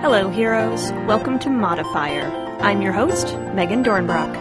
Hello, heroes. Welcome to Modifier. I'm your host, Megan Dornbrock.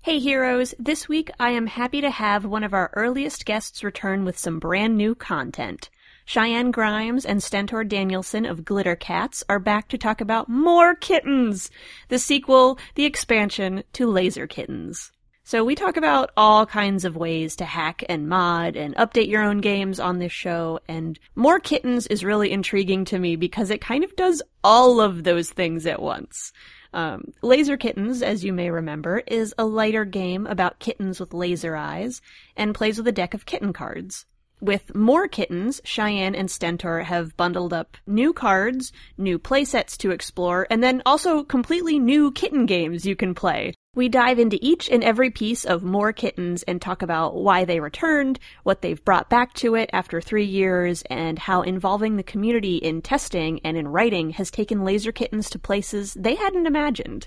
Hey, heroes. This week I am happy to have one of our earliest guests return with some brand new content. Cheyenne Grimes and Stentor Danielson of Glitter Cats are back to talk about more kittens! The sequel, the expansion to Laser Kittens. So we talk about all kinds of ways to hack and mod and update your own games on this show, and More Kittens is really intriguing to me because it kind of does all of those things at once. Um, laser Kittens, as you may remember, is a lighter game about kittens with laser eyes and plays with a deck of kitten cards. With more kittens, Cheyenne and Stentor have bundled up new cards, new playsets to explore, and then also completely new kitten games you can play. We dive into each and every piece of More Kittens and talk about why they returned, what they've brought back to it after three years, and how involving the community in testing and in writing has taken Laser Kittens to places they hadn't imagined.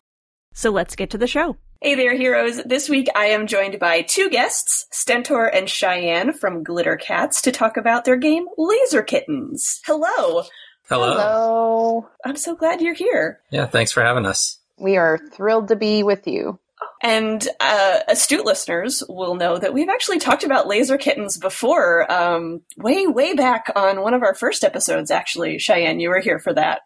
So let's get to the show. Hey there, heroes. This week I am joined by two guests, Stentor and Cheyenne from Glitter Cats, to talk about their game Laser Kittens. Hello. Hello. Hello. I'm so glad you're here. Yeah, thanks for having us. We are thrilled to be with you. And uh, astute listeners will know that we've actually talked about laser kittens before, um, way, way back on one of our first episodes, actually. Cheyenne, you were here for that.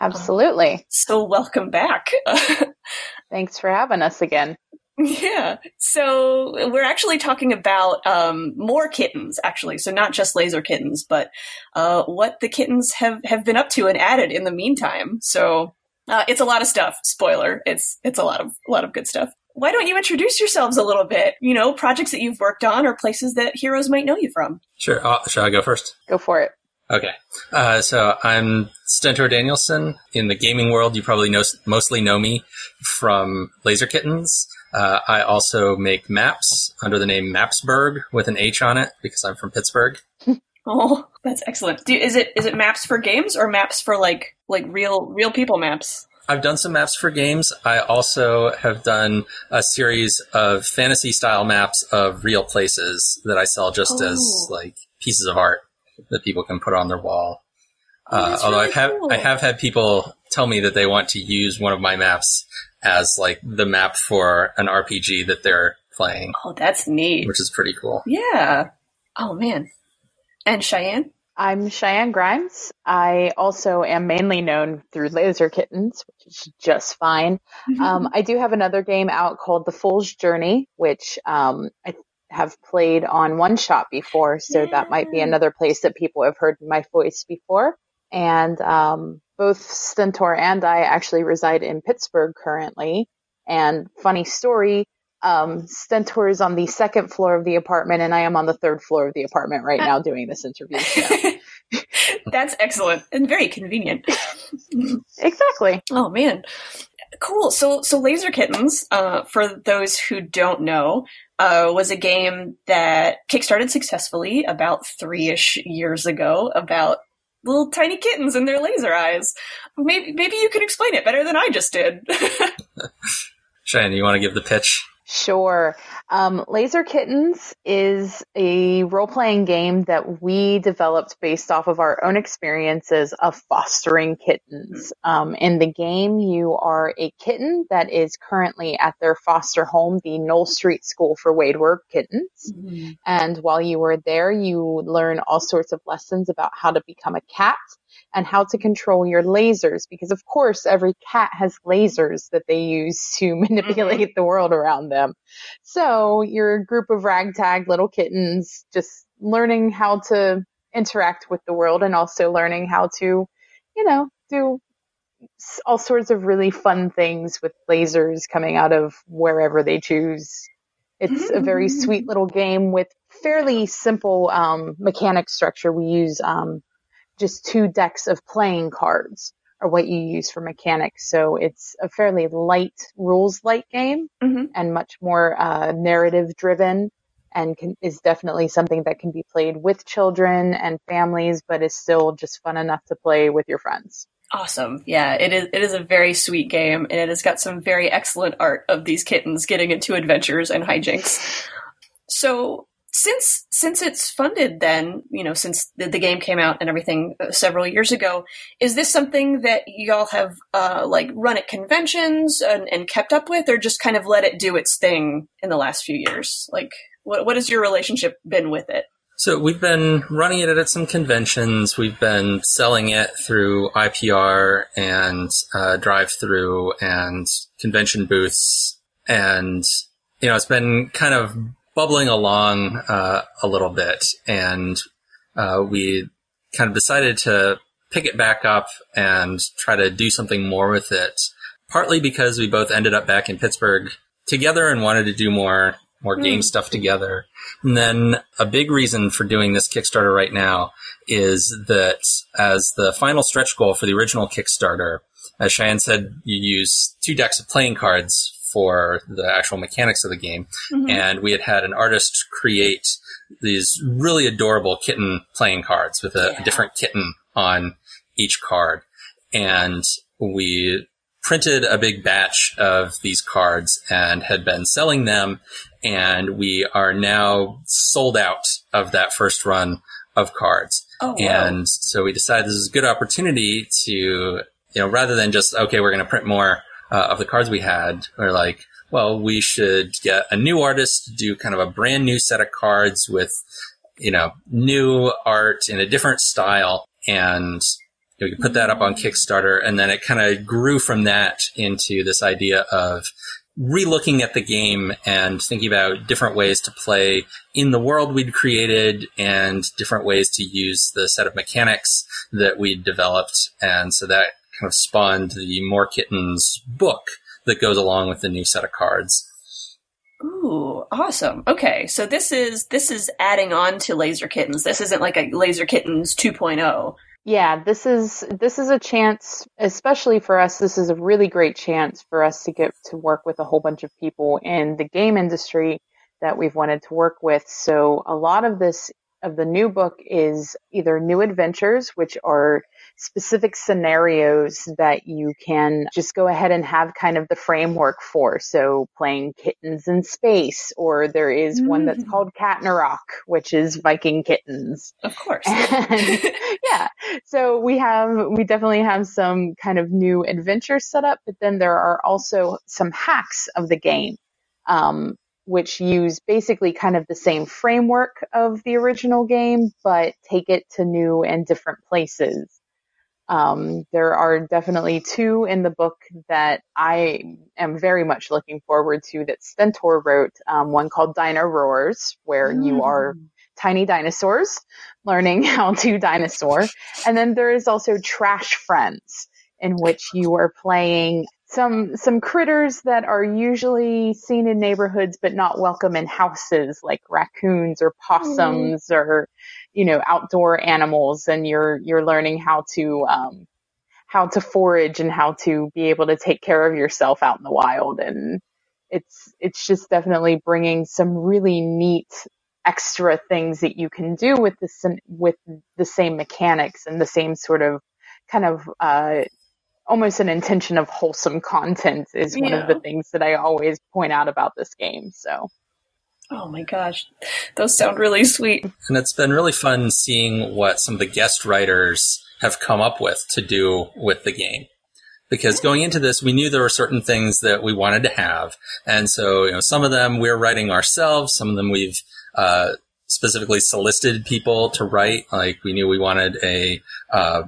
Absolutely. So welcome back. Thanks for having us again. Yeah. So we're actually talking about um, more kittens, actually. So not just laser kittens, but uh, what the kittens have, have been up to and added in the meantime. So uh, it's a lot of stuff. Spoiler. It's it's a lot of a lot of good stuff. Why don't you introduce yourselves a little bit? You know, projects that you've worked on or places that heroes might know you from. Sure. Uh, shall I go first? Go for it. Okay. Uh, so I'm Stentor Danielson. In the gaming world, you probably know, mostly know me from Laser Kittens. Uh, I also make maps under the name Mapsburgh with an H on it because I'm from Pittsburgh. Oh, that's excellent. Do, is it is it maps for games or maps for like like real real people maps? I've done some maps for games. I also have done a series of fantasy style maps of real places that I sell just Oh. as like pieces of art that people can put on their wall. Oh, Uh, although really I've have cool. I have had people tell me that they want to use one of my maps as like the map for an RPG that they're playing, Oh, that's neat. which is pretty cool. Yeah. Oh man. And Cheyenne. I'm Cheyenne Grimes. I also am mainly known through Laser Kittens, which is just fine. Um, I do have another game out called The Fool's Journey, which um, I have played on One Shot before, so that might be another place that people have heard my voice before. And um, both Stentor and I actually reside in Pittsburgh currently. And funny story, um, Stentor is on the second floor of the apartment, and I am on the third floor of the apartment right now doing this interview. So. that's excellent and very convenient. exactly. Oh man, cool. So so Laser Kittens, uh, for those who don't know, uh, was a game that kickstarted successfully about three-ish years ago about little tiny kittens and their laser eyes. Maybe maybe you can explain it better than I just did. Cheyenne, you want to give the pitch? Sure. Um, Laser Kittens is a role playing game that we developed based off of our own experiences of fostering kittens. Um, in the game, you are a kitten that is currently at their foster home, the Knoll Street School for Wayward Kittens. And while you are there, you learn all sorts of lessons about how to become a cat and how to control your lasers because of course every cat has lasers that they use to manipulate the world around them. So you're a group of ragtag little kittens just learning how to interact with the world and also learning how to, you know, do all sorts of really fun things with lasers coming out of wherever they choose. It's a very sweet little game with fairly simple um, mechanic structure. We use um, just two decks of playing cards are what you use for mechanics. So it's a fairly light rules light game Mhm. and much more uh, narrative driven and can, is definitely something that can be played with children and families, but is still just fun enough to play with your friends. Awesome. Yeah, it is it is a very sweet game and it has got some very excellent art of these kittens getting into adventures and hijinks. So since since it's funded then, you know, since the, the game came out and everything uh, several years ago, is this something that y'all have uh, like run at conventions and, and kept up with or just kind of let it do its thing in the last few years? Like what what has your relationship been with it? So we've been running it at some conventions. We've been selling it through IPR and uh, DriveThru and convention booths, and you know it's been kind of bubbling along uh, a little bit, and uh, we kind of decided to pick it back up and try to do something more with it. Partly because we both ended up back in Pittsburgh together and wanted to do more more mm. game stuff together. And then a big reason for doing this Kickstarter right now is that as the final stretch goal for the original Kickstarter, as Cheyenne said, you use two decks of playing cards for the actual mechanics of the game. Mm-hmm. And we had had an artist create these really adorable kitten playing cards with a, yeah. a different kitten on each card. And we printed a big batch of these cards and had been selling them and we are now sold out of that first run of cards. Oh, wow. And so we decided this is a good opportunity to, you know, rather than just, okay, we're going to print more uh, of the cards we had, we're like, well, we should get a new artist to do kind of a brand new set of cards with, you know, new art in a different style. And know, you put that up on Kickstarter and then it kind of grew from that into this idea of relooking at the game and thinking about different ways to play in the world we'd created and different ways to use the set of mechanics that we'd developed. And so that kind of spawned the More Kittens book that goes along with the new set of cards. Ooh, awesome. Okay, so this is this is adding on to Laser Kittens. This isn't like a Laser Kittens 2.0 yeah, this is this is a chance, especially for us. This is a really great chance for us to get to work with a whole bunch of people in the game industry that we've wanted to work with. So a lot of this of the new book is either new adventures, which are specific scenarios that you can just go ahead and have kind of the framework for. So playing kittens in space, or there is mm. one that's mm. called Katnarok, which is Viking kittens. Of course. And, yeah. So we have, we definitely have some kind of new adventures set up, but then there are also some hacks of the game. Um, which use basically kind of the same framework of the original game, but take it to new and different places. Um, there are definitely two in the book that I am very much looking forward to that Stentor wrote. Um, one called Dino Roars, where mm. you are tiny dinosaurs learning how to dinosaur. And then there is also Trash Friends, in which you are playing some some critters that are usually seen in neighborhoods but not welcome in houses like raccoons or possums mm. or you know outdoor animals and you're you're learning how to um how to forage and how to be able to take care of yourself out in the wild and it's it's just definitely bringing some really neat extra things that you can do with the with the same mechanics and the same sort of kind of uh, almost an intention of wholesome content is one of the things that I always point out about this game. So. Oh my gosh, those sound really sweet. And it's been really fun seeing what some of the guest writers have come up with to do with the game. Because going into this, we knew there were certain things that we wanted to have. And so, you know, some of them we're writing ourselves, some of them we've, uh, specifically solicited people to write. Like we knew we wanted a, uh,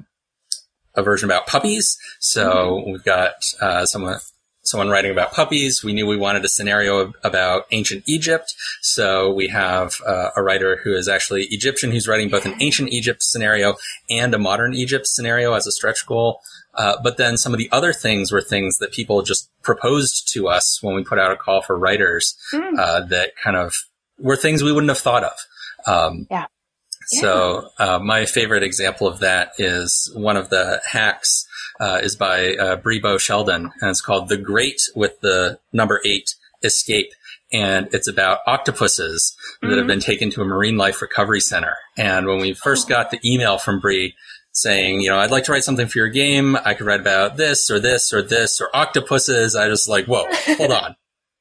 a version about puppies. So mm-hmm. we've got uh, someone someone writing about puppies. We knew we wanted a scenario about ancient Egypt. So we have uh, a writer who is actually Egyptian who's writing both an ancient Egypt scenario and a modern Egypt scenario as a stretch goal. Uh, but then some of the other things were things that people just proposed to us when we put out a call for writers mm. uh, that kind of were things we wouldn't have thought of. Um, yeah. So uh, my favorite example of that is one of the hacks uh, is by uh, Brebo Sheldon, and it's called "The Great" with the number eight escape, and it's about octopuses mm-hmm. that have mm-hmm. been taken to a marine life recovery center. And when we first got the email from Bree saying, you know, I'd like to write something for your game. I could write about this or this or this or octopuses. I just like, whoa, hold on.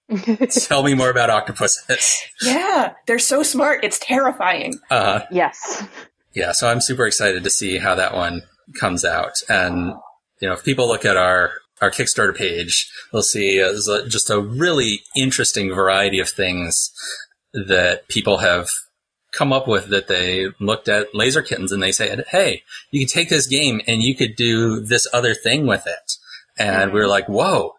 Tell me more about octopuses. Yeah, they're so smart. It's terrifying. Uh, yes. yeah, so I'm super excited to see how that one comes out. And, you know, if people look at our, our Kickstarter page, they'll see uh, a, just a really interesting variety of things that people have come up with that they looked at laser kittens and they said, Hey, you can take this game and you could do this other thing with it. And we were like, whoa,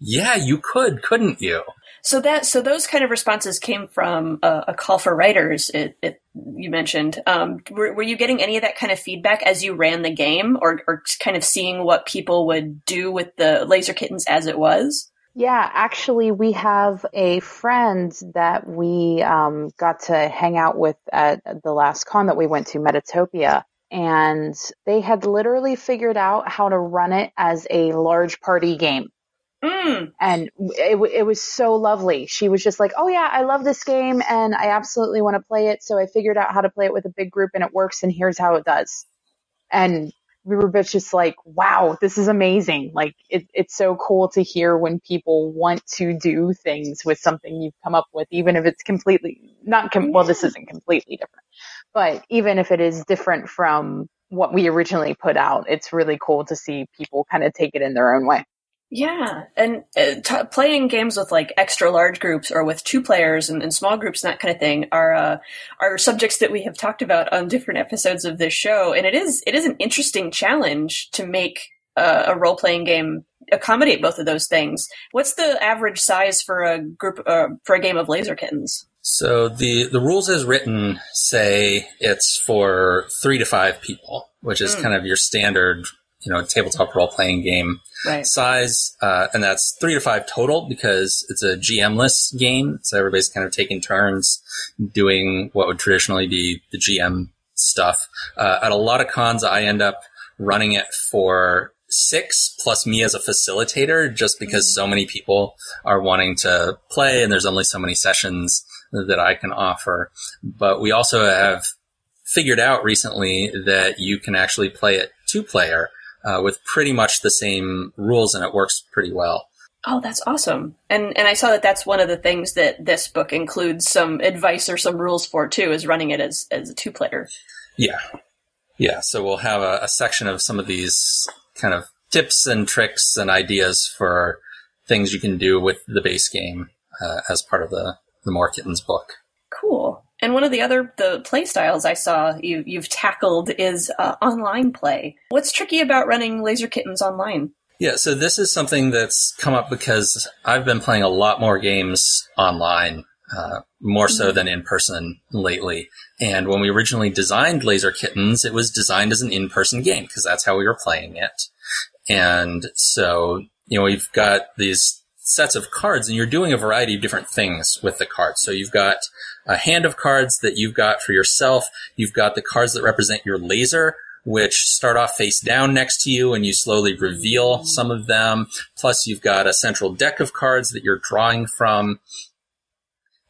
yeah, you could, couldn't you? So that so those kind of responses came from a, a call for writers. It, it you mentioned. Um, were, were you getting any of that kind of feedback as you ran the game, or, or kind of seeing what people would do with the laser kittens as it was? Yeah, actually, we have a friend that we um, got to hang out with at the last con that we went to, Metatopia. And they had literally figured out how to run it as a large party game. Mm. And it, it was so lovely. She was just like, Oh yeah, I love this game and I absolutely want to play it. So I figured out how to play it with a big group and it works and here's how it does. And we were just like, wow, this is amazing. Like it, it's so cool to hear when people want to do things with something you've come up with, even if it's completely not, com- well, this isn't completely different, but even if it is different from what we originally put out, it's really cool to see people kind of take it in their own way. Yeah, and uh, t- playing games with like extra large groups or with two players and, and small groups and that kind of thing are uh, are subjects that we have talked about on different episodes of this show, and it is it is an interesting challenge to make uh, a role playing game accommodate both of those things. What's the average size for a group uh, for a game of Laser Kittens? So the, the rules as written say it's for three to five people, which is Mm. kind of your standard, you know, tabletop role playing game Right. size, uh, and that's three to five total because it's a GM-less game. So everybody's kind of taking turns doing what would traditionally be the GM stuff. Uh, at a lot of cons, I end up running it for six plus me as a facilitator just because so many people are wanting to play and there's only so many sessions that I can offer. But we also have figured out recently that you can actually play it two player uh, with pretty much the same rules and it works pretty well. Oh, that's awesome. And and I saw that that's one of the things that this book includes some advice or some rules for too, is running it as as a two player. Yeah. Yeah. So we'll have a, a section of some of these kind of tips and tricks and ideas for things you can do with the base game uh, as part of the, the More Kittens book. Cool. And one of the other the play styles I saw you you've tackled is uh, online play. What's tricky about running Laser Kittens online? Yeah, so this is something that's come up because I've been playing a lot more games online, uh, more so than in person lately. And when we originally designed Laser Kittens, it was designed as an in-person game because that's how we were playing it. And so, you know, we've got these sets of cards and you're doing a variety of different things with the cards. So you've got a hand of cards that you've got for yourself. You've got the cards that represent your laser, which start off face down next to you and you slowly reveal some of them. Plus you've got a central deck of cards that you're drawing from.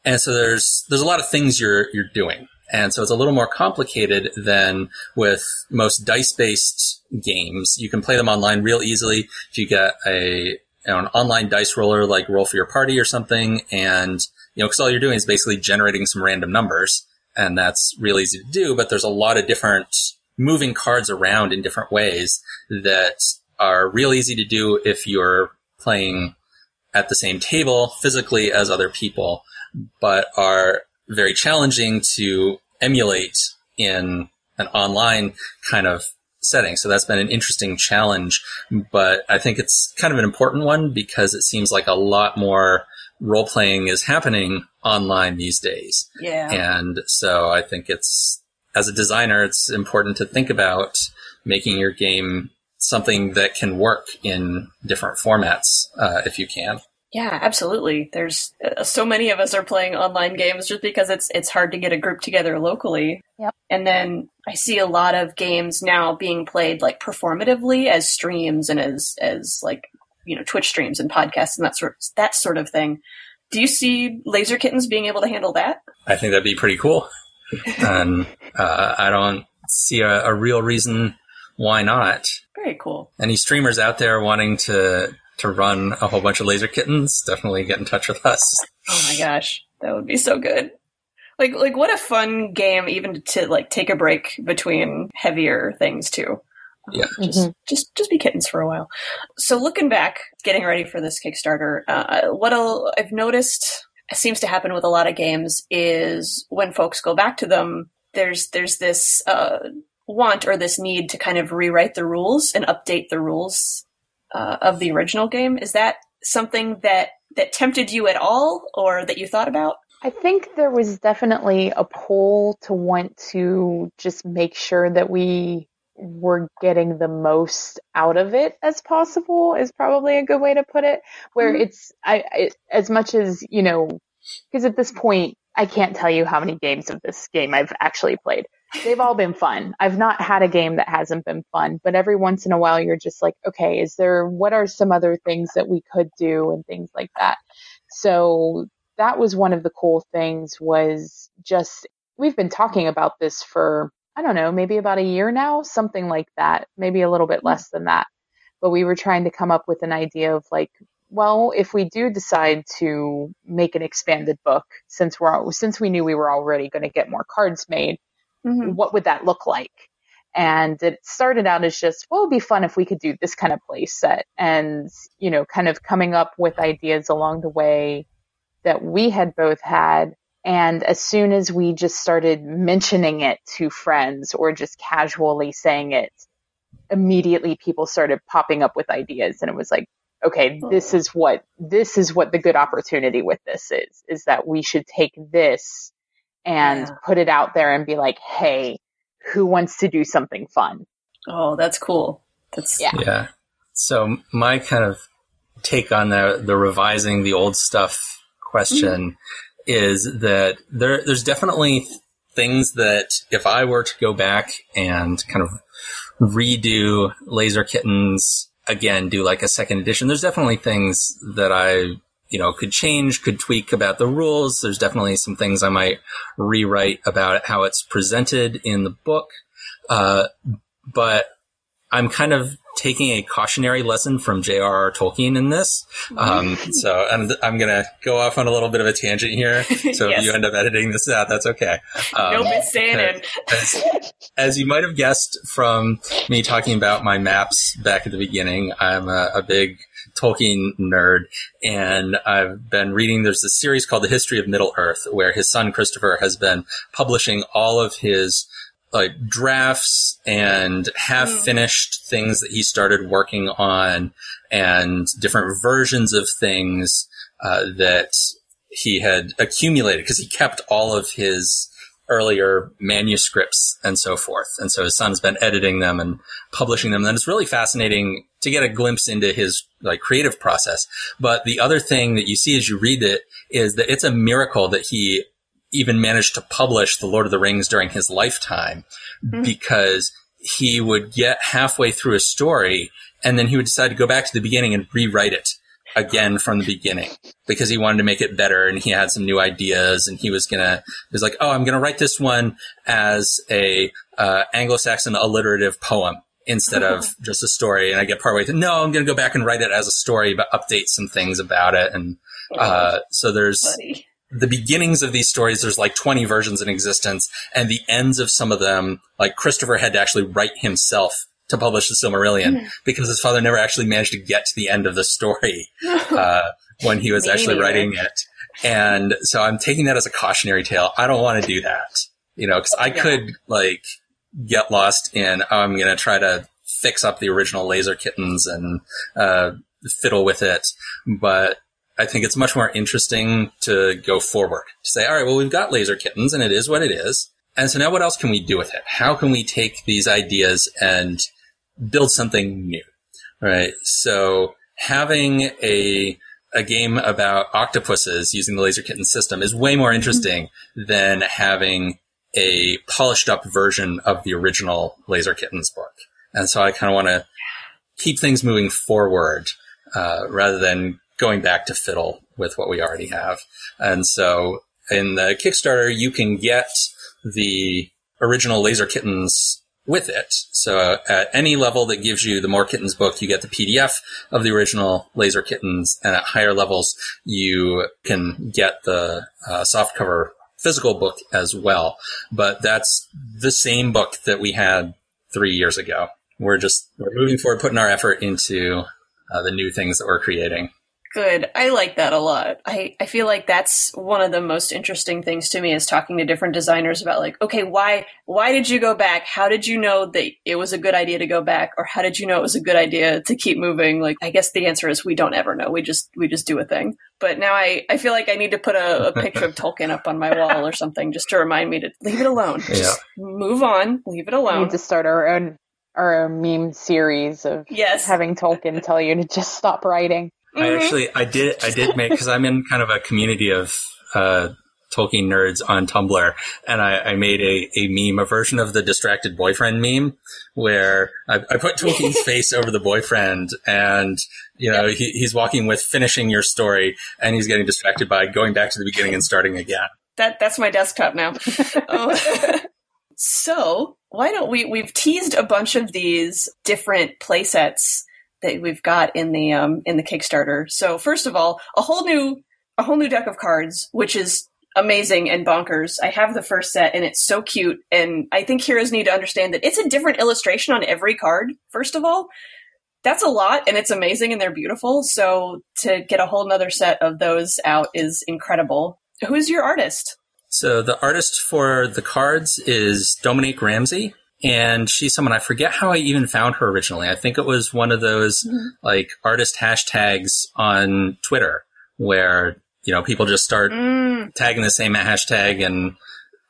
And so there's, there's a lot of things you're, you're doing. And so it's a little more complicated than with most dice-based games. You can play them online real easily if you get a, you know, an online dice roller like Roll for Your Party or something. And, you know, because all you're doing is basically generating some random numbers. And that's real easy to do, but there's a lot of different moving cards around in different ways that are real easy to do if you're playing at the same table physically as other people, but are very challenging to emulate in an online kind of setting. So that's been an interesting challenge, but I think it's kind of an important one because it seems like a lot more role playing is happening online these days. Yeah. And so I think it's, as a designer, it's important to think about making your game something that can work in different formats, uh, if you can. Yeah, absolutely. There's uh, so many of us are playing online games just because it's it's hard to get a group together locally. Yep. And then I see a lot of games now being played like performatively as streams and as as like you know Twitch streams and podcasts and that sort that sort of thing. Do you see Laser Kittens being able to handle that? I think that'd be pretty cool. and uh, I don't see a, a real reason why not? Very cool. Any streamers out there wanting to to run a whole bunch of laser kittens, definitely get in touch with us. Oh my gosh, that would be so good. Like like what a fun game even to like take a break between heavier things too. Yeah. Just Mhm. just just be kittens for a while. So looking back, getting ready for this Kickstarter, uh, what I'll, I've noticed seems to happen with a lot of games is when folks go back to them, there's there's this uh, want or this need to kind of rewrite the rules and update the rules uh, of the original game. Is that something that that tempted you at all, or that you thought about? I think there was definitely a pull to want to just make sure that we were getting the most out of it as possible is probably a good way to put it where Mhm. it's I, I as much as you know because at this point I can't tell you how many games of this game I've actually played they've all been fun. I've not had a game that hasn't been fun but every once in a while you're just like okay is there what are some other things that we could do? and things like that. So that was one of the cool things was just we've been talking about this for I don't know, maybe about a year now, something like that, maybe a little bit less than that. But we were trying to come up with an idea of like, well, if we do decide to make an expanded book, since we're since we knew we were already going to get more cards made, Mm-hmm. what would that look like? And it started out as just, well, it'd be fun if we could do this kind of play set and, you know, kind of coming up with ideas along the way that we had both had. And as soon as we just started mentioning it to friends or just casually saying it, immediately people started popping up with ideas. And it was like, okay, this is what, this is what the good opportunity with this is, is that we should take this and Yeah. put it out there and be like, hey, who wants to do something fun? Oh, that's cool. That's Yeah. Yeah. So my kind of take on the the revising the old stuff question mm-hmm. is that there there's definitely things that if I were to go back and kind of redo Laser Kittens again, do like a second edition, there's definitely things that I you know could change, could tweak about the rules. There's definitely some things I might rewrite about how it's presented in the book. Uh, but I'm kind of taking a cautionary lesson from J.R.R. Tolkien in this. Um, so I'm, I'm going to go off on a little bit of a tangent here. So Yes. if you end up editing this out, that's okay. Um, no in. as, as you might have guessed from me talking about my maps back at the beginning, I'm a, a big Tolkien nerd, and I've been reading. There's a series called The History of Middle Earth, where his son Christopher has been publishing all of his like drafts and half finished things that he started working on, and different versions of things uh, that he had accumulated because he kept all of his earlier manuscripts and so forth. And so his son's been editing them and publishing them. And it's really fascinating to get a glimpse into his like creative process. But the other thing that you see as you read it is that it's a miracle that he even managed to publish The Lord of the Rings during his lifetime mm-hmm. because he would get halfway through a story and then he would decide to go back to the beginning and rewrite it again from the beginning because he wanted to make it better and he had some new ideas and he was gonna he was like oh i'm gonna write this one as a uh, anglo-saxon alliterative poem instead of just a story and i get partway through no i'm gonna go back and write it as a story but update some things about it and uh, so there's Buddy. the beginnings of these stories, there's like 20 versions in existence, and the ends of some of them, like Christopher had to actually write himself to publish the Silmarillion because his father never actually managed to get to the end of the story uh, when he was actually writing it. And so I'm taking that as a cautionary tale. I don't want to do that, you know, because I Yeah. could like get lost in, oh, I'm going to try to fix up the original laser kittens and uh, fiddle with it. But I think it's much more interesting to go forward to say, all right, well, we've got laser kittens and it is what it is. And so now what else can we do with it? How can we take these ideas and build something new? Right. So having a, a game about octopuses using the laser kitten system is way more interesting than having a polished up version of the original laser kittens book. And so I kind of want to keep things moving forward, uh, rather than going back to fiddle with what we already have. And so in the Kickstarter, you can get the original Laser Kittens with it. So at any level that gives you the More Kittens book, you get the PDF of the original Laser Kittens, and at higher levels, you can get the uh, softcover physical book as well. But that's the same book that we had three years ago. We're just we're moving forward, putting our effort into uh, the new things that we're creating. Good. I like that a lot. I, I feel like that's one of the most interesting things to me is talking to different designers about like, okay, why why did you go back? How did you know that it was a good idea to go back? Or how did you know it was a good idea to keep moving? Like I guess the answer is we don't ever know. We just we just do a thing. But now I, I feel like I need to put a, a picture of Tolkien up on my wall or something just to remind me to leave it alone. Yeah. Just move on, leave it We alone. need to start our own our own meme series of Yes. having Tolkien tell you to just stop writing. I Mhm. actually, I did, I did make because I'm in kind of a community of uh, Tolkien nerds on Tumblr, and I, I made a, a meme, a version of the distracted boyfriend meme, where I, I put Tolkien's face over the boyfriend, and you know he, he's walking with finishing your story, and he's getting distracted by going back to the beginning and starting again. That that's my desktop now. Oh. so why don't we? We've teased a bunch of these different play sets that we've got in the um, in the Kickstarter. So first of all, a whole new a whole new deck of cards, which is amazing and bonkers. I have the first set and it's so cute. And I think heroes need to understand that it's a different illustration on every card. First of all. That's a lot and it's amazing and they're beautiful. So to get a whole nother set of those out is incredible. Who's your artist? So the artist for the cards is Dominique Ramsey. And she's someone I forget how I even found her originally. I think it was one of those like artist hashtags on Twitter where, you know, people just start Mm, tagging the same hashtag and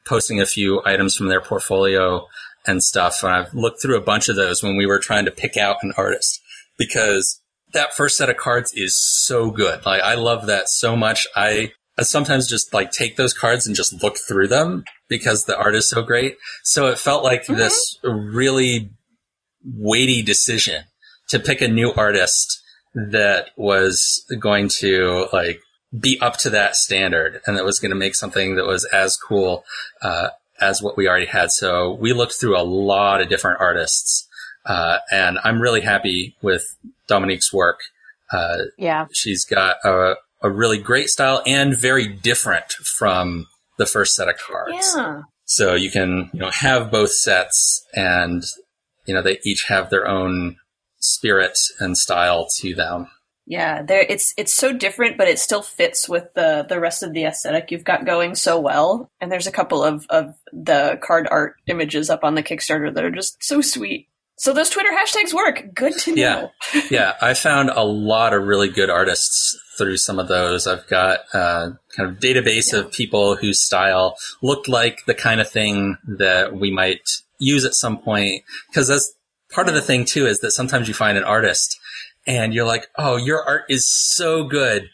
posting a few items from their portfolio and stuff. And I've looked through a bunch of those when we were trying to pick out an artist because that first set of cards is so good. Like I love that so much. I, I sometimes just like take those cards and just look through them because the art is so great. So it felt like this really weighty decision to pick a new artist that was going to like be up to that standard and that was going to make something that was as cool uh, as what we already had. So we looked through a lot of different artists, uh, and I'm really happy with Dominique's work. Uh, Yeah. she's got a, a really great style and very different from the first set of cards. yeah. So you can, you know, have both sets and, you know, they each have their own spirit and style to them. Yeah, there it's it's so different, but it still fits with the the rest of the aesthetic you've got going so well. And there's a couple of of the card art images up on the Kickstarter that are just so sweet. So those Twitter hashtags work. Good to know. Yeah. yeah, I found a lot of really good artists through some of those. I've got a kind of database of people whose style looked like the kind of thing that we might use at some point. Cause that's part of the thing too is that sometimes you find an artist and you're like, oh, your art is so good.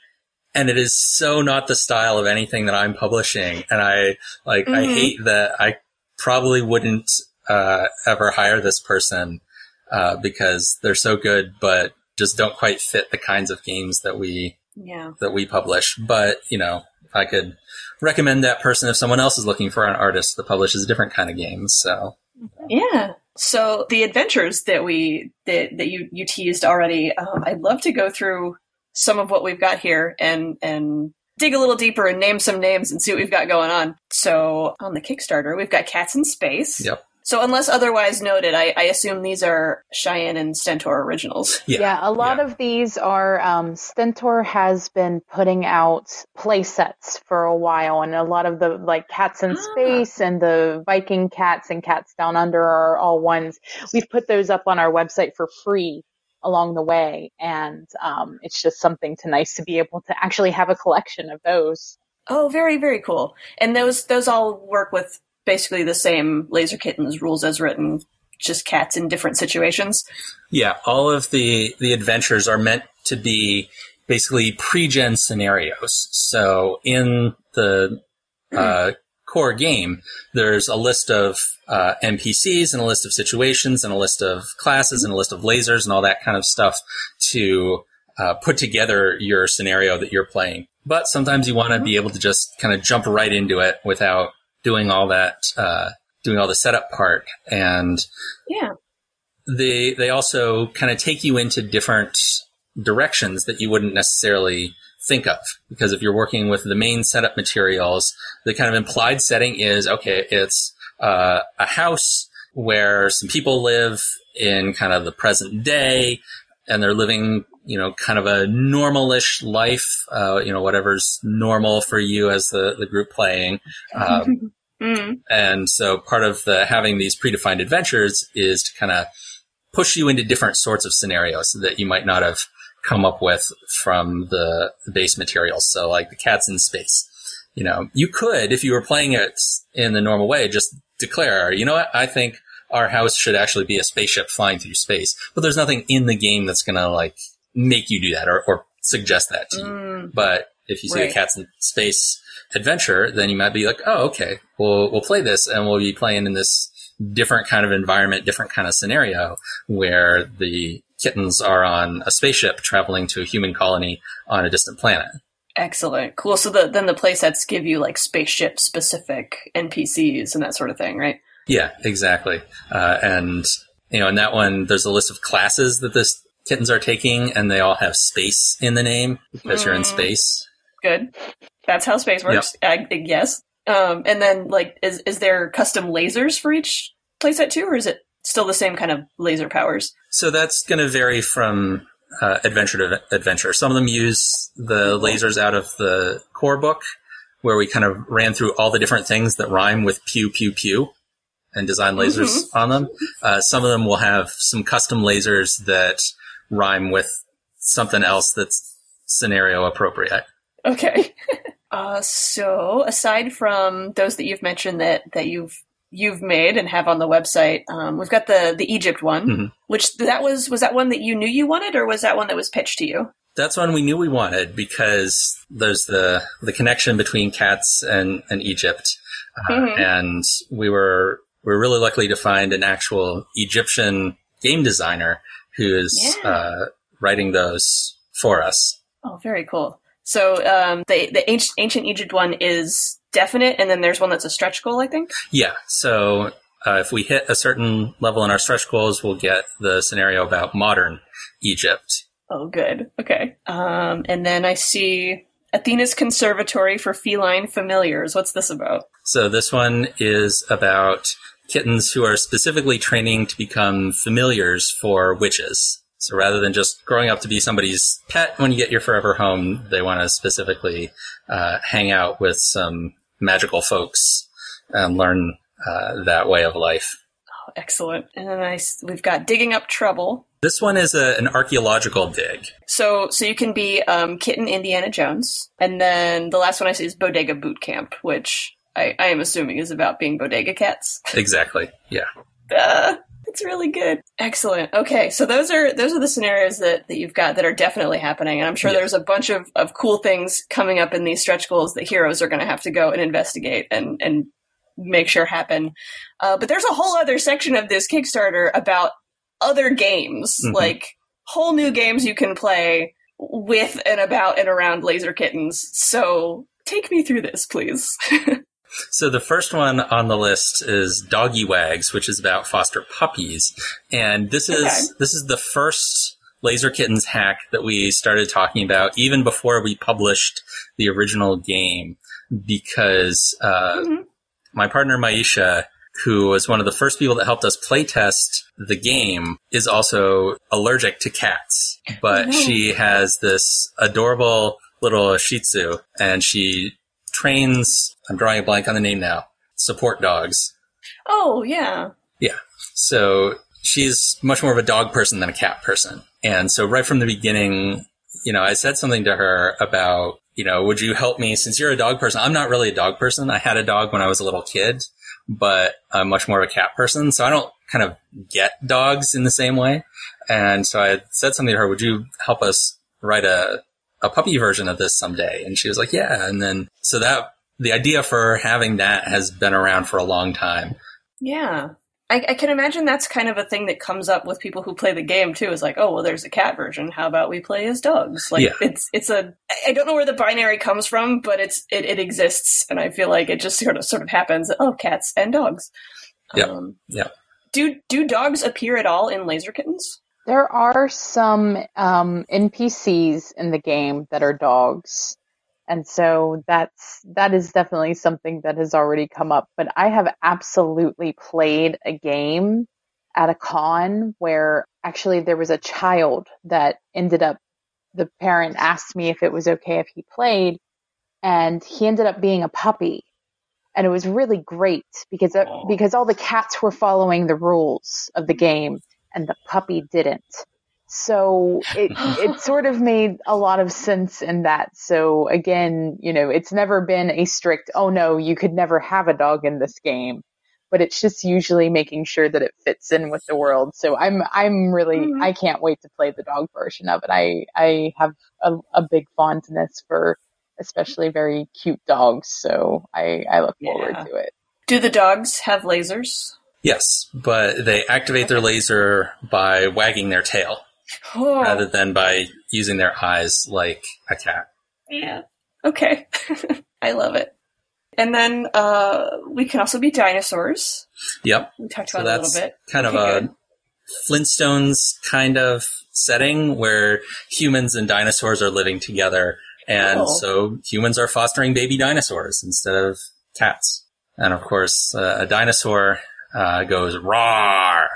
And it is so not the style of anything that I'm publishing. And I like, I Mhm. hate that I probably wouldn't, uh, ever hire this person, uh, because they're so good, but just don't quite fit the kinds of games that we, Yeah. that we publish. But, you know, if I could recommend that person if someone else is looking for an artist that publishes a different kind of games. So Yeah. So the adventures that we that that you you teased already, um, I'd love to go through some of what we've got here and and dig a little deeper and name some names and see what we've got going on. So on the Kickstarter, we've got Cats in Space. Yep. So unless otherwise noted, I, I assume these are Cheyenne and Stentor originals. yeah. Yeah, a lot yeah. of these are um, Stentor has been putting out play sets for a while, and a lot of the like Cats in Ah. Space and the Viking Cats and Cats Down Under are all ones we've put those up on our website for free along the way, and um, it's just something to nice to be able to actually have a collection of those. Oh, very very cool. And those those all work with basically the same Laser Kittens rules as written, just cats in different situations. Yeah, all of the the adventures are meant to be basically pre-gen scenarios. So in the uh, core game, there's a list of uh, NPCs and a list of situations and a list of classes and a list of lasers and all that kind of stuff to uh, put together your scenario that you're playing. But sometimes you want to be able to just kind of jump right into it without doing all that uh, doing all the setup part. And Yeah. they they also kind of take you into different directions that you wouldn't necessarily think of because if you're working with the main setup materials the kind of implied setting is okay it's uh, a house where some people live in kind of the present day and they're living you know kind of a normalish life uh, you know whatever's normal for you as the, the group playing um, Mm. and so part of the having these predefined adventures is to kind of push you into different sorts of scenarios that you might not have come up with from the, the base materials. So like the cats in space. You know, you could, if you were playing it in the normal way, just declare, you know what, I think our house should actually be a spaceship flying through space. But there's nothing in the game that's gonna like make you do that or, or suggest that to you. Mm. But if you see a cats in space adventure, then you might be like, oh, okay, we'll we'll play this, and we'll be playing in this different kind of environment, different kind of scenario where the kittens are on a spaceship traveling to a human colony on a distant planet. Excellent. Cool. So the, then the playsets give you like spaceship specific NPCs and that sort of thing, right? Yeah, exactly. Uh, and you know, in that one, there's a list of classes that this kittens are taking, and they all have space in the name because you're in Mm. space. Good. That's how space works. I, I guess. Um, and then like, is, is there custom lasers for each playset too, or is it still the same kind of laser powers? So that's going to vary from uh, adventure to adventure. Some of them use the lasers out of the core book, where we kind of ran through all the different things that rhyme with pew pew pew, and design lasers on them. Uh, some of them will have some custom lasers that rhyme with something else that's scenario appropriate. Okay. uh, so aside from those that you've mentioned that, that you've you've made and have on the website, um, we've got the the Egypt one, Mhm. which that was was that one that you knew you wanted, or was that one that was pitched to you? That's one we knew we wanted because there's the the connection between cats and, and Egypt, uh, Mhm. and we were we were really lucky to find an actual Egyptian game designer who is Yeah. uh, writing those for us. Oh, very cool. So um, the the ancient, ancient Egypt one is definite, and then there's one that's a stretch goal, I think. Yeah, so uh, if we hit a certain level in our stretch goals, we'll get the scenario about modern Egypt. Oh, good. Okay. Um, and then I see Athena's Conservatory for Feline Familiars. What's this about? So this one is about kittens who are specifically training to become familiars for witches. So rather than just growing up to be somebody's pet when you get your forever home, they want to specifically uh, hang out with some magical folks and learn uh, that way of life. Oh, excellent. And then I we've got Digging Up Trouble. This one is a, an archaeological dig. So so you can be um, Kitten Indiana Jones, and then the last one I see is Bodega Boot Camp, which I, I am assuming is about being bodega cats. Exactly. Yeah. Uh, it's really good. Excellent. Okay, so those are those are the scenarios that, that you've got that are definitely happening, and I'm sure Yeah. there's a bunch of, of cool things coming up in these stretch goals that heroes are going to have to go and investigate and and make sure happen. Uh, but there's a whole other section of this Kickstarter about other games, Mhm. like whole new games you can play with and about and around laser kittens. So take me through this, please. So the first one on the list is Doggy Wags, which is about foster puppies. And this is Okay. this is the first Laser Kittens hack that we started talking about even before we published the original game because uh, Mhm. my partner Maisha, who was one of the first people that helped us playtest the game, is also allergic to cats. But Oh, she has this adorable little Shih Tzu, and she trains. I'm drawing a blank on the name now. Support dogs. oh yeah. Yeah. So she's much more of a dog person than a cat person. And so right from the beginning, you know, I said something to her about, you know, would you help me since you're a dog person? I'm not really a dog person. I had a dog when I was a little kid, but I'm much more of a cat person. So I don't kind of get dogs in the same way. And so I said something to her, would you help us write a, a puppy version of this someday? And she was like, yeah. And then, so that, the idea for having that has been around for a long time. Yeah. I, I can imagine that's kind of a thing that comes up with people who play the game too. Is like, oh well, there's a cat version. How about we play as dogs? Like Yeah. it's it's a I don't know where the binary comes from, but it's it, it exists, and I feel like it just sort of sort of happens. Oh, cats and dogs. Yeah. Um, Yeah. Do do dogs appear at all in Laser Kittens? There are some um, NPCs in the game that are dogs, and so that's that is definitely something that has already come up. But I have absolutely played a game at a con where actually there was a child that ended up. The parent asked me if it was okay if he played, and he ended up being a puppy, and it was really great because uh, because all the cats were following the rules of the game and the puppy didn't. So it it sort of made a lot of sense in that. So again, you know, it's never been a strict, oh no, you could never have a dog in this game. But it's just usually making sure that it fits in with the world. So I'm I'm really Mhm. I can't wait to play the dog version of it. I I have a, a big fondness for especially very cute dogs. So I I look forward to it. Do the dogs have lasers? Yes, but they activate their laser by wagging their tail Oh, rather than by using their eyes like a cat. yeah. Okay. I love it. And then uh, we can also be dinosaurs. Yep. We talked So about a little bit. kind of a good. Flintstones kind of setting where humans and dinosaurs are living together. And Oh. so humans are fostering baby dinosaurs instead of cats. And of course, uh, a dinosaur uh, goes roar.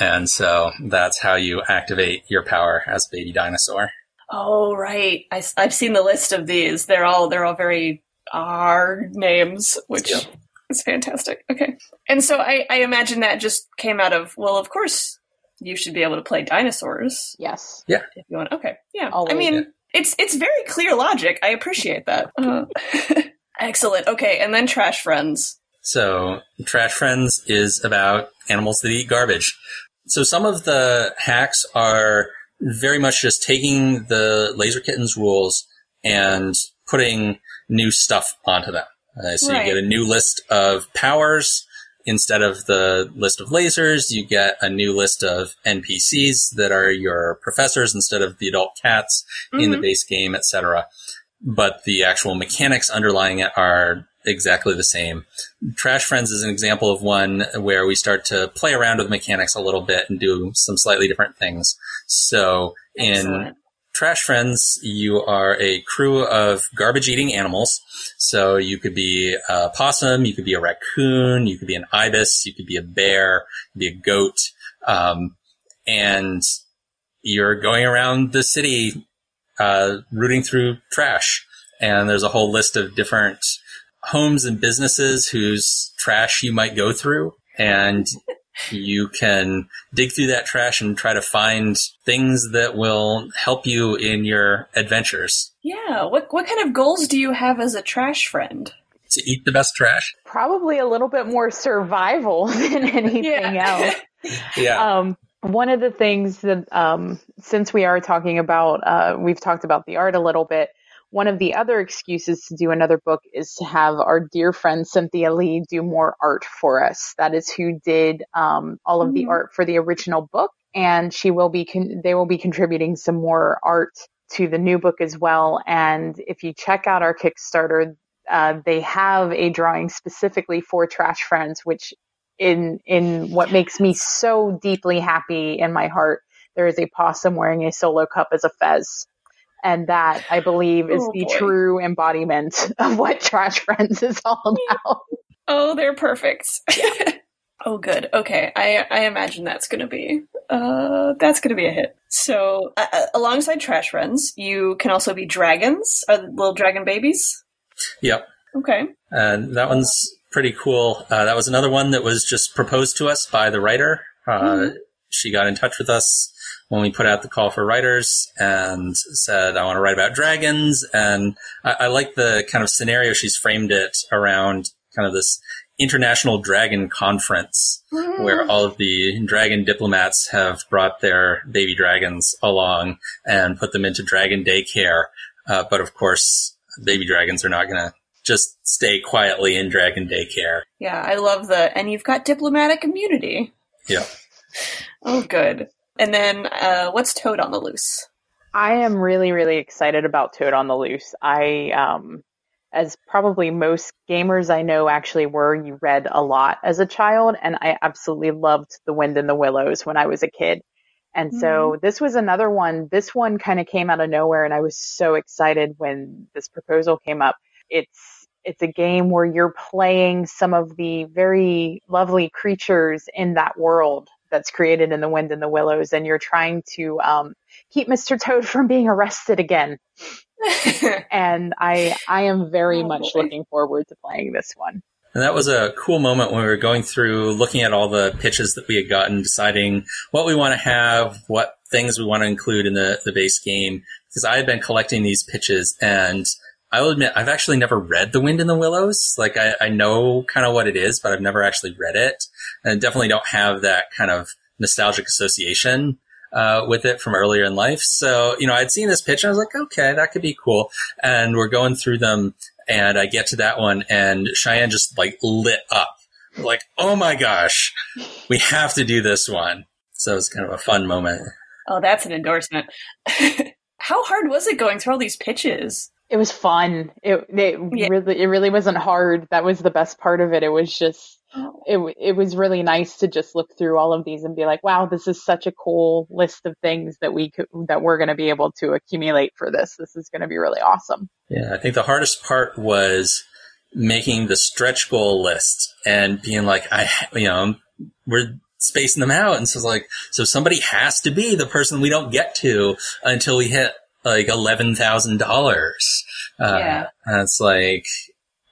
And so that's how you activate your power as a baby dinosaur. Oh right, I, have seen the list of these. They're all they're all very R names, which Yep. is fantastic. Okay, and so I, I imagine that just came out of well, of course you should be able to play dinosaurs Yes. Yeah. If you want. Okay, yeah. I mean, Yeah. it's it's very clear logic. I appreciate that. Uh, excellent. Okay, and then trash friends. So, Trash Friends is about animals that eat garbage. So, some of the hacks are very much just taking the Laser Kittens rules and putting new stuff onto them. Uh, so, Right. you get a new list of powers. Instead of the list of lasers, you get a new list of NPCs that are your professors instead of the adult cats in the Mhm. base game, etc. But the actual mechanics underlying it are exactly the same. Trash Friends is an example of one where we start to play around with mechanics a little bit and do some slightly different things. So in Excellent. Trash Friends, you are a crew of garbage eating animals. So you could be a possum, you could be a raccoon, you could be an ibis, you could be a bear, you could be a goat. Um, and you're going around the city, uh, rooting through trash. And there's a whole list of different homes and businesses whose trash you might go through. And you can dig through that trash and try to find things that will help you in your adventures. Yeah. What what kind of goals do you have as a trash friend? To eat the best trash. Probably a little bit more survival than anything Yeah. else. Yeah. Um, one of the things that, um, since we are talking about, uh, we've talked about the art a little bit. One of the other excuses to do another book is to have our dear friend Cynthia Lee do more art for us. That is who did um, all of the Mhm. art for the original book, and she will be con- they will be contributing some more art to the new book as well. And if you check out our Kickstarter, uh, they have a drawing specifically for Trash Friends, which in in what makes me so deeply happy in my heart, there is a possum wearing a solo cup as a fez. And that I believe is Oh, the boy. true embodiment of what Trash Friends is all about. Oh, they're perfect. oh, good. Okay, I I imagine that's gonna be uh that's gonna be a hit. So, uh, uh, alongside Trash Friends, you can also be dragons, uh, little dragon babies. Yep. Okay. Uh, that one's pretty cool. Uh, that was another one that was just proposed to us by the writer. Uh, Mhm. She got in touch with us when we put out the call for writers and said, I want to write about dragons. And I, I like the kind of scenario she's framed it around kind of this international dragon conference where all of the dragon diplomats have brought their baby dragons along and put them into dragon daycare. Uh, but of course, baby dragons are not going to just stay quietly in dragon daycare. Yeah, I love the and you've got diplomatic immunity. Yeah. Oh, good. And then, uh, what's Toad on the loose? I am really, really excited about Toad on the Loose. I, um, as probably most gamers I know actually were, you read a lot as a child, and I absolutely loved The Wind in the Willows when I was a kid. And so this was another one. This one kind of came out of nowhere, and I was so excited when this proposal came up. It's it's a game where you're playing some of the very lovely creatures in that world that's created in the wind and the willows, and you're trying to um, keep Mr. Toad from being arrested again. and I I am very oh, much boy. looking forward to playing this one. And that was a cool moment when we were going through looking at all the pitches that we had gotten, deciding what we want to have, what things we want to include in the, the base game. Because I had been collecting these pitches and I will admit I've actually never read The Wind in the Willows. Like I, I know kind of what it is, but I've never actually read it. And definitely don't have that kind of nostalgic association uh, with it from earlier in life. So, you know, I'd seen this pitch and I was like, okay, that could be cool. And we're going through them and I get to that one and Cheyenne just like lit up. Like, oh my gosh, we have to do this one. So it's kind of a fun moment. Oh, that's an endorsement. How hard was it going through all these pitches? It was fun. It it yeah. really it really wasn't hard. That was the best part of it. It was just oh. it it was really nice to just look through all of these and be like, wow, this is such a cool list of things that we could, that we're going to be able to accumulate for this. This is going to be really awesome. Yeah, I think the hardest part was making the stretch goal list and being like, I, you know, we're spacing them out, and so it's like, so somebody has to be the person we don't get to until we hit like eleven thousand dollars. Uh, yeah, and it's like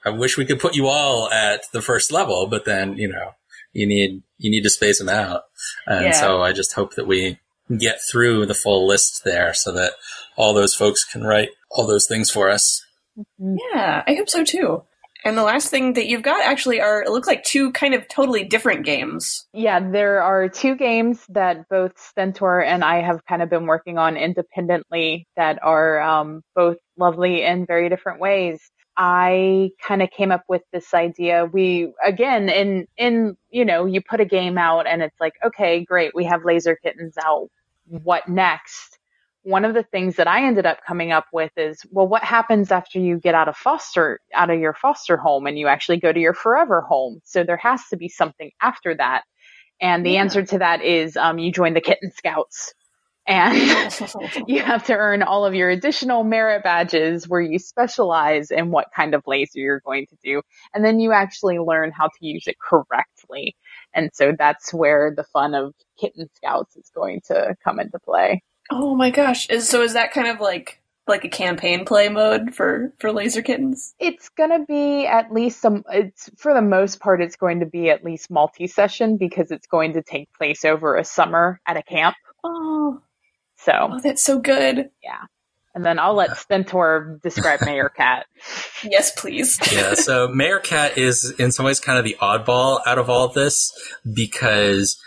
I wish we could put you all at the first level, but then, you know, you need, you need to space them out. And yeah. so I just hope that we get through the full list there so that all those folks can write all those things for us. Yeah, I hope so too. And the last thing that you've got actually are, it looks like two kind of totally different games. Yeah, there are two games that both Stentor and I have kind of been working on independently that are um, both lovely in very different ways. I kind of came up with this idea. We, again, in, in, you know, you put a game out and it's like, okay, great. We have laser kittens out. What next? One of the things that I ended up coming up with is, well, what happens after you get out of foster, out of your foster home and you actually go to your forever home? So there has to be something after that. And the yeah. answer to that is, um, you join the kitten scouts and you have to earn all of your additional merit badges where you specialize in what kind of laser you're going to do. And then you actually learn how to use it correctly. And so that's where the fun of Kitten Scouts is going to come into play. Oh my gosh. Is, so is that kind of like like a campaign play mode for for laser kittens it's going to be at least some it's for the most part it's going to be at least multi-session because it's going to take place over a summer at a camp oh so oh, that's so good. Yeah. And then I'll let Stentor describe Mayor Cat. yes, please. yeah, so Mayor Cat is in some ways kind of the oddball out of all of this because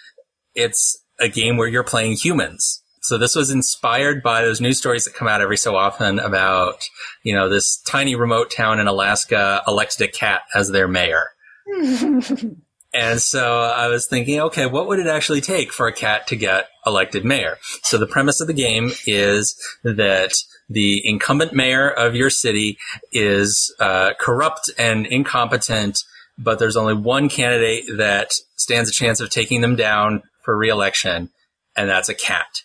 it's a game where you're playing humans. So this was inspired by those news stories that come out every so often about, you know, this tiny remote town in Alaska elected a cat as their mayor. And so I was thinking, okay, what would it actually take for a cat to get elected mayor? So the premise of the game is that the incumbent mayor of your city is uh, corrupt and incompetent, but there's only one candidate that stands a chance of taking them down for reelection, and that's a cat.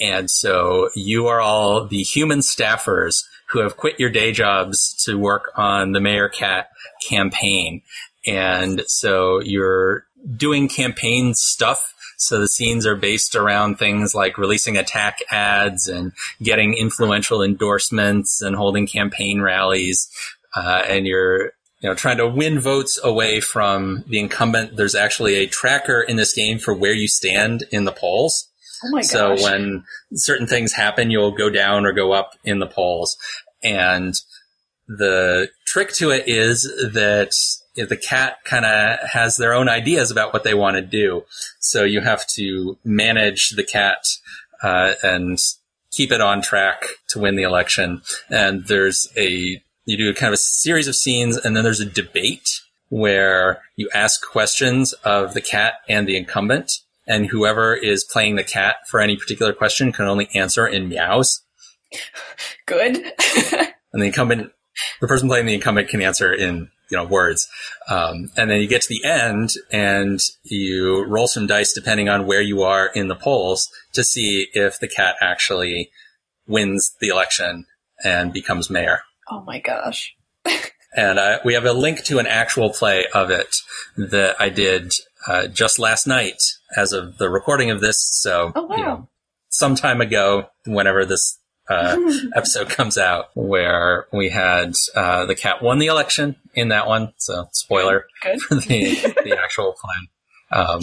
And so you are all the human staffers who have quit your day jobs to work on the Mayor Cat campaign. And so you're doing campaign stuff. So the scenes are based around things like releasing attack ads and getting influential endorsements and holding campaign rallies. Uh, and you're you know, trying to win votes away from the incumbent. There's actually a tracker in this game for where you stand in the polls. Oh. So when certain things happen, you'll go down or go up in the polls. And the trick to it is that the cat kind of has their own ideas about what they want to do. So you have to manage the cat uh, and keep it on track to win the election. And there's a you do kind of a series of scenes, and then there's a debate where you ask questions of the cat and the incumbent, and whoever is playing the cat for any particular question can only answer in meows. Good. and the incumbent the person playing the incumbent can answer in you know words, um, and then you get to the end and you roll some dice depending on where you are in the polls to see if the cat actually wins the election and becomes mayor. Oh my gosh. and uh, we have a link to an actual play of it that I did uh, just last night as of the recording of this. So, oh, wow. you know, some time ago, whenever this uh, episode comes out, where we had uh, the cat won the election in that one. So, spoiler Good. for the, the actual plan. Um,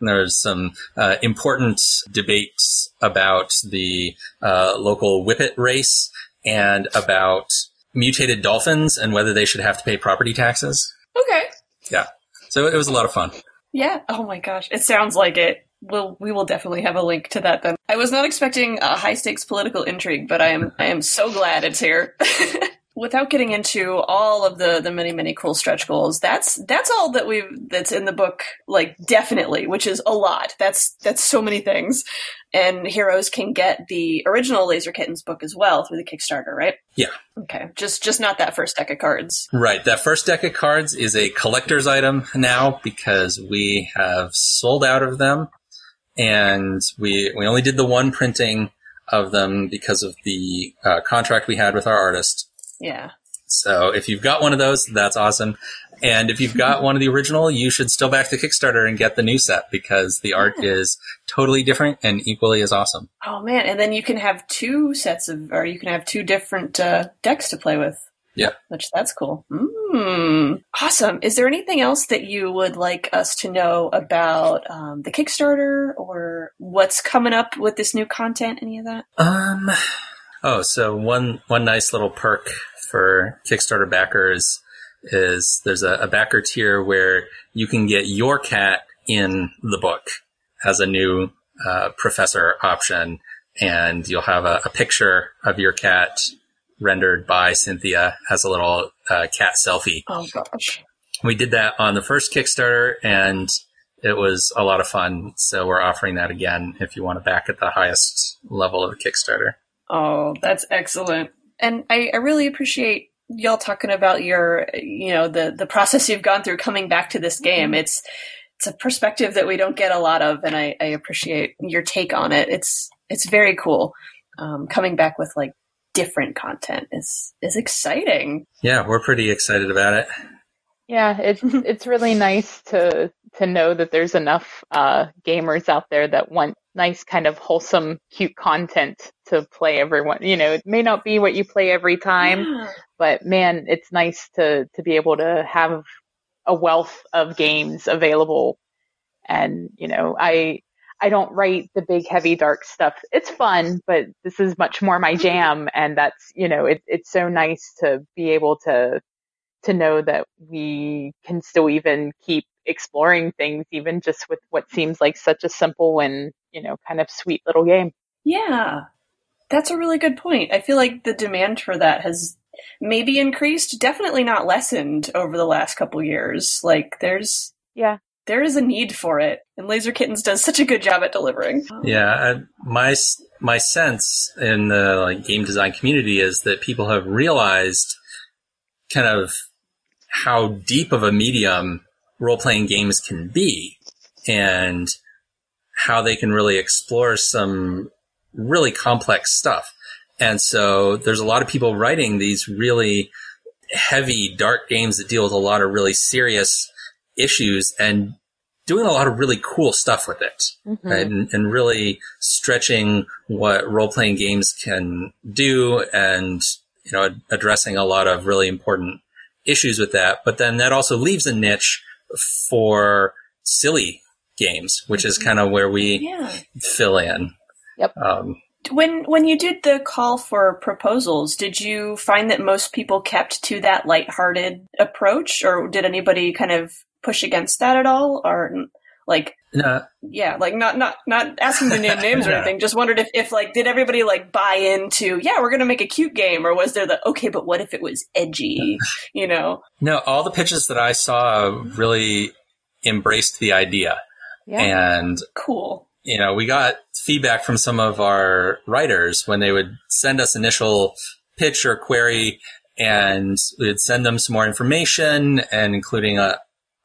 there's some uh, important debates about the uh, local whippet race and about mutated dolphins and whether they should have to pay property taxes. Okay. Yeah. So it was a lot of fun. Yeah. Oh my gosh. It sounds like it. We'll, we will definitely have a link to that then. I was not expecting a high stakes political intrigue, but I am, I am so glad it's here. without getting into all of the the many many cool stretch goals that's that's all that we've that's in the book like definitely which is a lot. That's that's so many things. And heroes can get the original laser kittens book as well through the kickstarter right? Yeah. Okay. Just just not that first deck of cards. Right. That first deck of cards is a collector's item now because we have sold out of them. And we we only did the one printing of them because of the uh, contract we had with our artist yeah. So if you've got one of those, that's awesome. And if you've got one of the original, you should still back the Kickstarter and get the new set because the art yeah. is totally different and equally as awesome. Oh man! And then you can have two sets of, or you can have two different uh, decks to play with. Yeah, which that's cool. Mm, awesome. Is there anything else that you would like us to know about um, the Kickstarter or what's coming up with this new content? Any of that? Um. Oh, so one one nice little perk for Kickstarter backers is there's a, a backer tier where you can get your cat in the book as a new uh, professor option, and you'll have a, a, picture of your cat rendered by Cynthia as a little uh, cat selfie. Oh gosh! We did that on the first Kickstarter, and it was a lot of fun. So we're offering that again if you want to back at the highest level of Kickstarter. Oh, that's excellent and I, I really appreciate y'all talking about your, you know, the the process you've gone through coming back to this game. Mm-hmm. It's it's a perspective that we don't get a lot of, and I, I appreciate your take on it. It's it's very cool. Um, coming back with like different content is is exciting. Yeah, we're pretty excited about it. Yeah, it's it's really nice to to know that there's enough uh, gamers out there that want nice kind of wholesome, cute content to play everyone. You know, it may not be what you play every time, yeah. but man, it's nice to to be able to have a wealth of games available. And you know, I I don't write the big, heavy, dark stuff. It's fun, but this is much more my mm-hmm. jam, and that's you know, it, it's so nice to be able to to know that we can still even keep exploring things, even just with what seems like such a simple and, you know, kind of sweet little game. Yeah. That's a really good point. I feel like the demand for that has maybe increased, definitely not lessened over the last couple years. Like there's yeah, there is a need for it, and Laser Kittens does such a good job at delivering. Yeah, I, my my sense in the like, game design community is that people have realized kind of how deep of a medium role playing games can be and how they can really explore some really complex stuff. And so there's a lot of people writing these really heavy, dark games that deal with a lot of really serious issues and doing a lot of really cool stuff with it mm-hmm. and, and really stretching what role playing games can do and, you know, addressing a lot of really important issues with that. But then that also leaves a niche for silly games, which is kind of where we yeah. fill in. Yep. Um, when when you did the call for proposals, did you find that most people kept to that lighthearted approach, or did anybody kind of push against that at all, or like no. yeah, like not not not asking to name names or anything. Just wondered if if like did everybody like buy into yeah we're gonna make a cute game, or was there the okay but what if it was edgy, you know? No, all the pitches that I saw really embraced the idea, yeah. and cool. You know, we got feedback from some of our writers when they would send us initial pitch or query and we'd send them some more information and including a,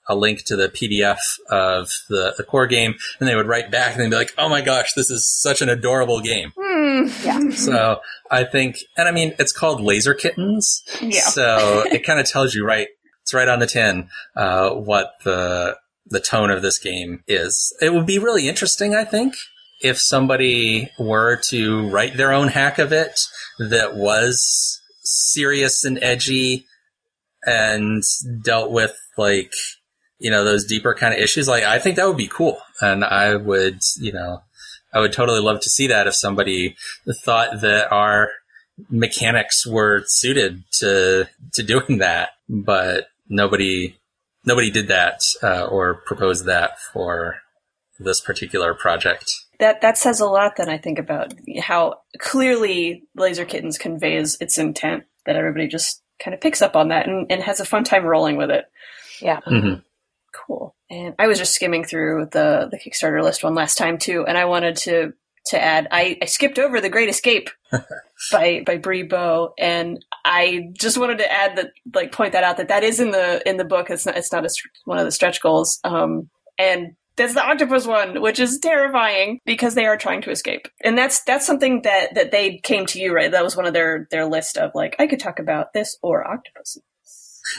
a link to the PDF of the, the core game, and they would write back and they'd be like, "Oh my gosh, this is such an adorable game." Mm. Yeah. So I think, and I mean, it's called Laser Kittens, Yeah. so it kind of tells you right. It's right on the tin uh, what the the tone of this game is. It would be really interesting, I think, if somebody were to write their own hack of it that was serious and edgy and dealt with like you know those deeper kind of issues. Like i think that would be cool. And i would you know i would totally love to see that if somebody thought that our mechanics were suited to to doing that. But nobody nobody did that uh, or proposed that for this particular project That that says a lot. Then I think about how clearly Laser Kittens conveys its intent. That everybody just kind of picks up on that and, and has a fun time rolling with it. Yeah. Mhm. Cool. And I was just skimming through the the Kickstarter list one last time too, and I wanted to to add. I, I skipped over the Great Escape by by Brie Bow, and I just wanted to add that, like, point that out that that is in the in the book. It's not it's not a, one of the stretch goals. Um, and that's the octopus one, which is terrifying because they are trying to escape, and that's that's something that that they came to you right. That was one of their their list of like I could talk about this or octopus.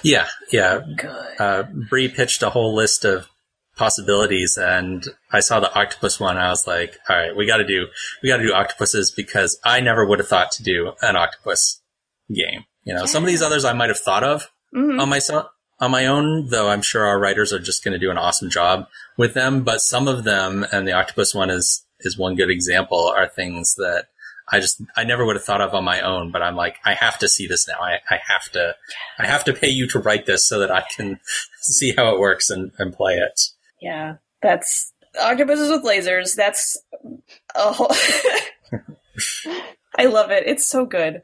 yeah yeah Good. uh, Bree pitched a whole list of possibilities, and I saw the octopus one. I was like, "All right, we got to do we got to do octopuses because I never would have thought to do an octopus game. You know, some of these others I might have thought of Mhm. on myself on my own, though. I'm sure our writers are just going to do an awesome job with them. But some of them, and the octopus one is is one good example, are things that. I just I never would have thought of on my own, but I'm like I have to see this now. I, I have to I have to pay you to write this so that I can see how it works and, and play it. Yeah, that's octopuses with lasers. That's a whole. I love it. It's so good.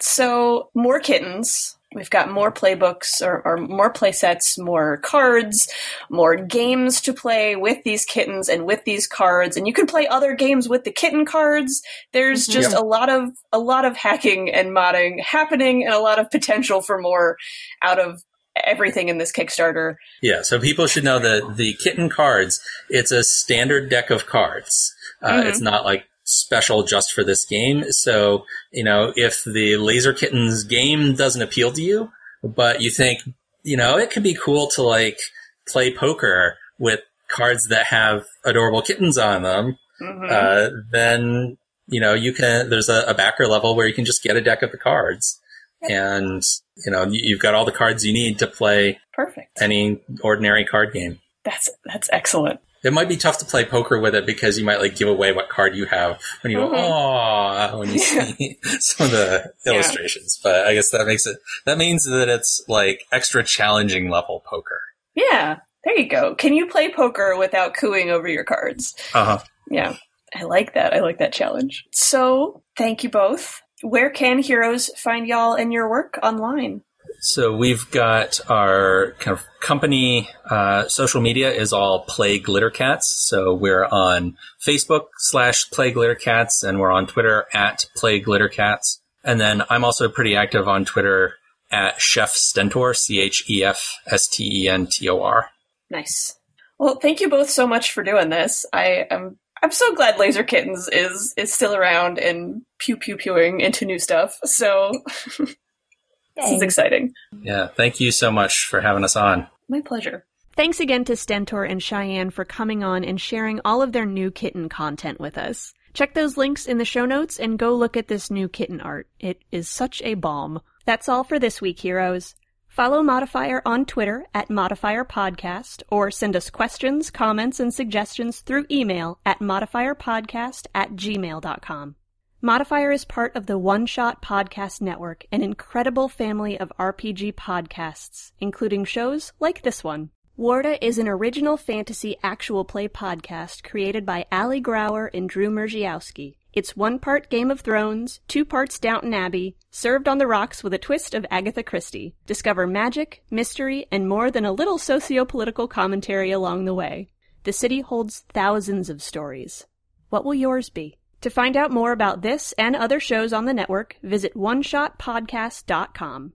So more kittens. We've got more playbooks or, or more play sets, more cards, more games to play with these kittens and with these cards, and you can play other games with the kitten cards. There's Mhm. just a lot of a lot of hacking and modding happening, and a lot of potential for more out of everything in this Kickstarter. Yeah, so people should know that the kitten cards, it's a standard deck of cards. Uh, Mhm. It's not like special just for this game. So, you know, if the Laser Kittens game doesn't appeal to you, but you think, you know, it could be cool to like play poker with cards that have adorable kittens on them, Mhm. uh, then you know you can. There's a, a backer level where you can just get a deck of the cards, and you know you, you've got all the cards you need to play Perfect. any ordinary card game. That's that's excellent. It might be tough to play poker with it because you might like give away what card you have when you go, Mhm. oh, when you see some of the Yeah. illustrations. But I guess that makes it, that means that it's like extra challenging level poker. Yeah, there you go. Can you play poker without cooing over your cards? Uh huh. Yeah, I like that. I like that challenge. So, thank you both. Where can heroes find y'all and your work online? So we've got our kind of company uh, social media is all Play Glitter Cats. So we're on Facebook slash Play Glitter Cats, and we're on Twitter at Play Glitter Cats. And then I'm also pretty active on Twitter at Chef Stentor, C H E F S T E N T O R. Nice. Well, thank you both so much for doing this. I am I'm so glad Laser Kittens is is still around and pew pew pewing into new stuff. So this is exciting. Yeah, thank you so much for having us on. My pleasure. Thanks again to Stentor and Cheyenne for coming on and sharing all of their new kitten content with us. Check those links in the show notes and go look at this new kitten art. It is such a bomb. That's all for this week, heroes. Follow Modifier on Twitter at Modifier Podcast or send us questions, comments, and suggestions through email at modifierpodcast at gmail.com. Modifier is part of the One Shot Podcast Network, an incredible family of RPG podcasts, including shows like this one. Warda is an original fantasy actual play podcast created by Ali Grauer and Drew Mergiowski. It's one part Game of Thrones, two parts Downton Abbey, served on the rocks with a twist of Agatha Christie. Discover magic, mystery, and more than a little socio-political commentary along the way. The city holds thousands of stories. What will yours be? To find out more about this and other shows on the network, visit oneshotpodcast.com.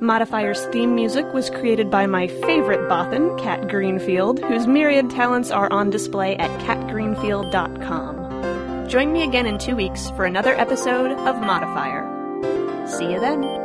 Modifier's theme music was created by my favorite Bothan, Kat Greenfield, whose myriad talents are on display at katgreenfield.com. Join me again in two weeks for another episode of Modifier. See you then.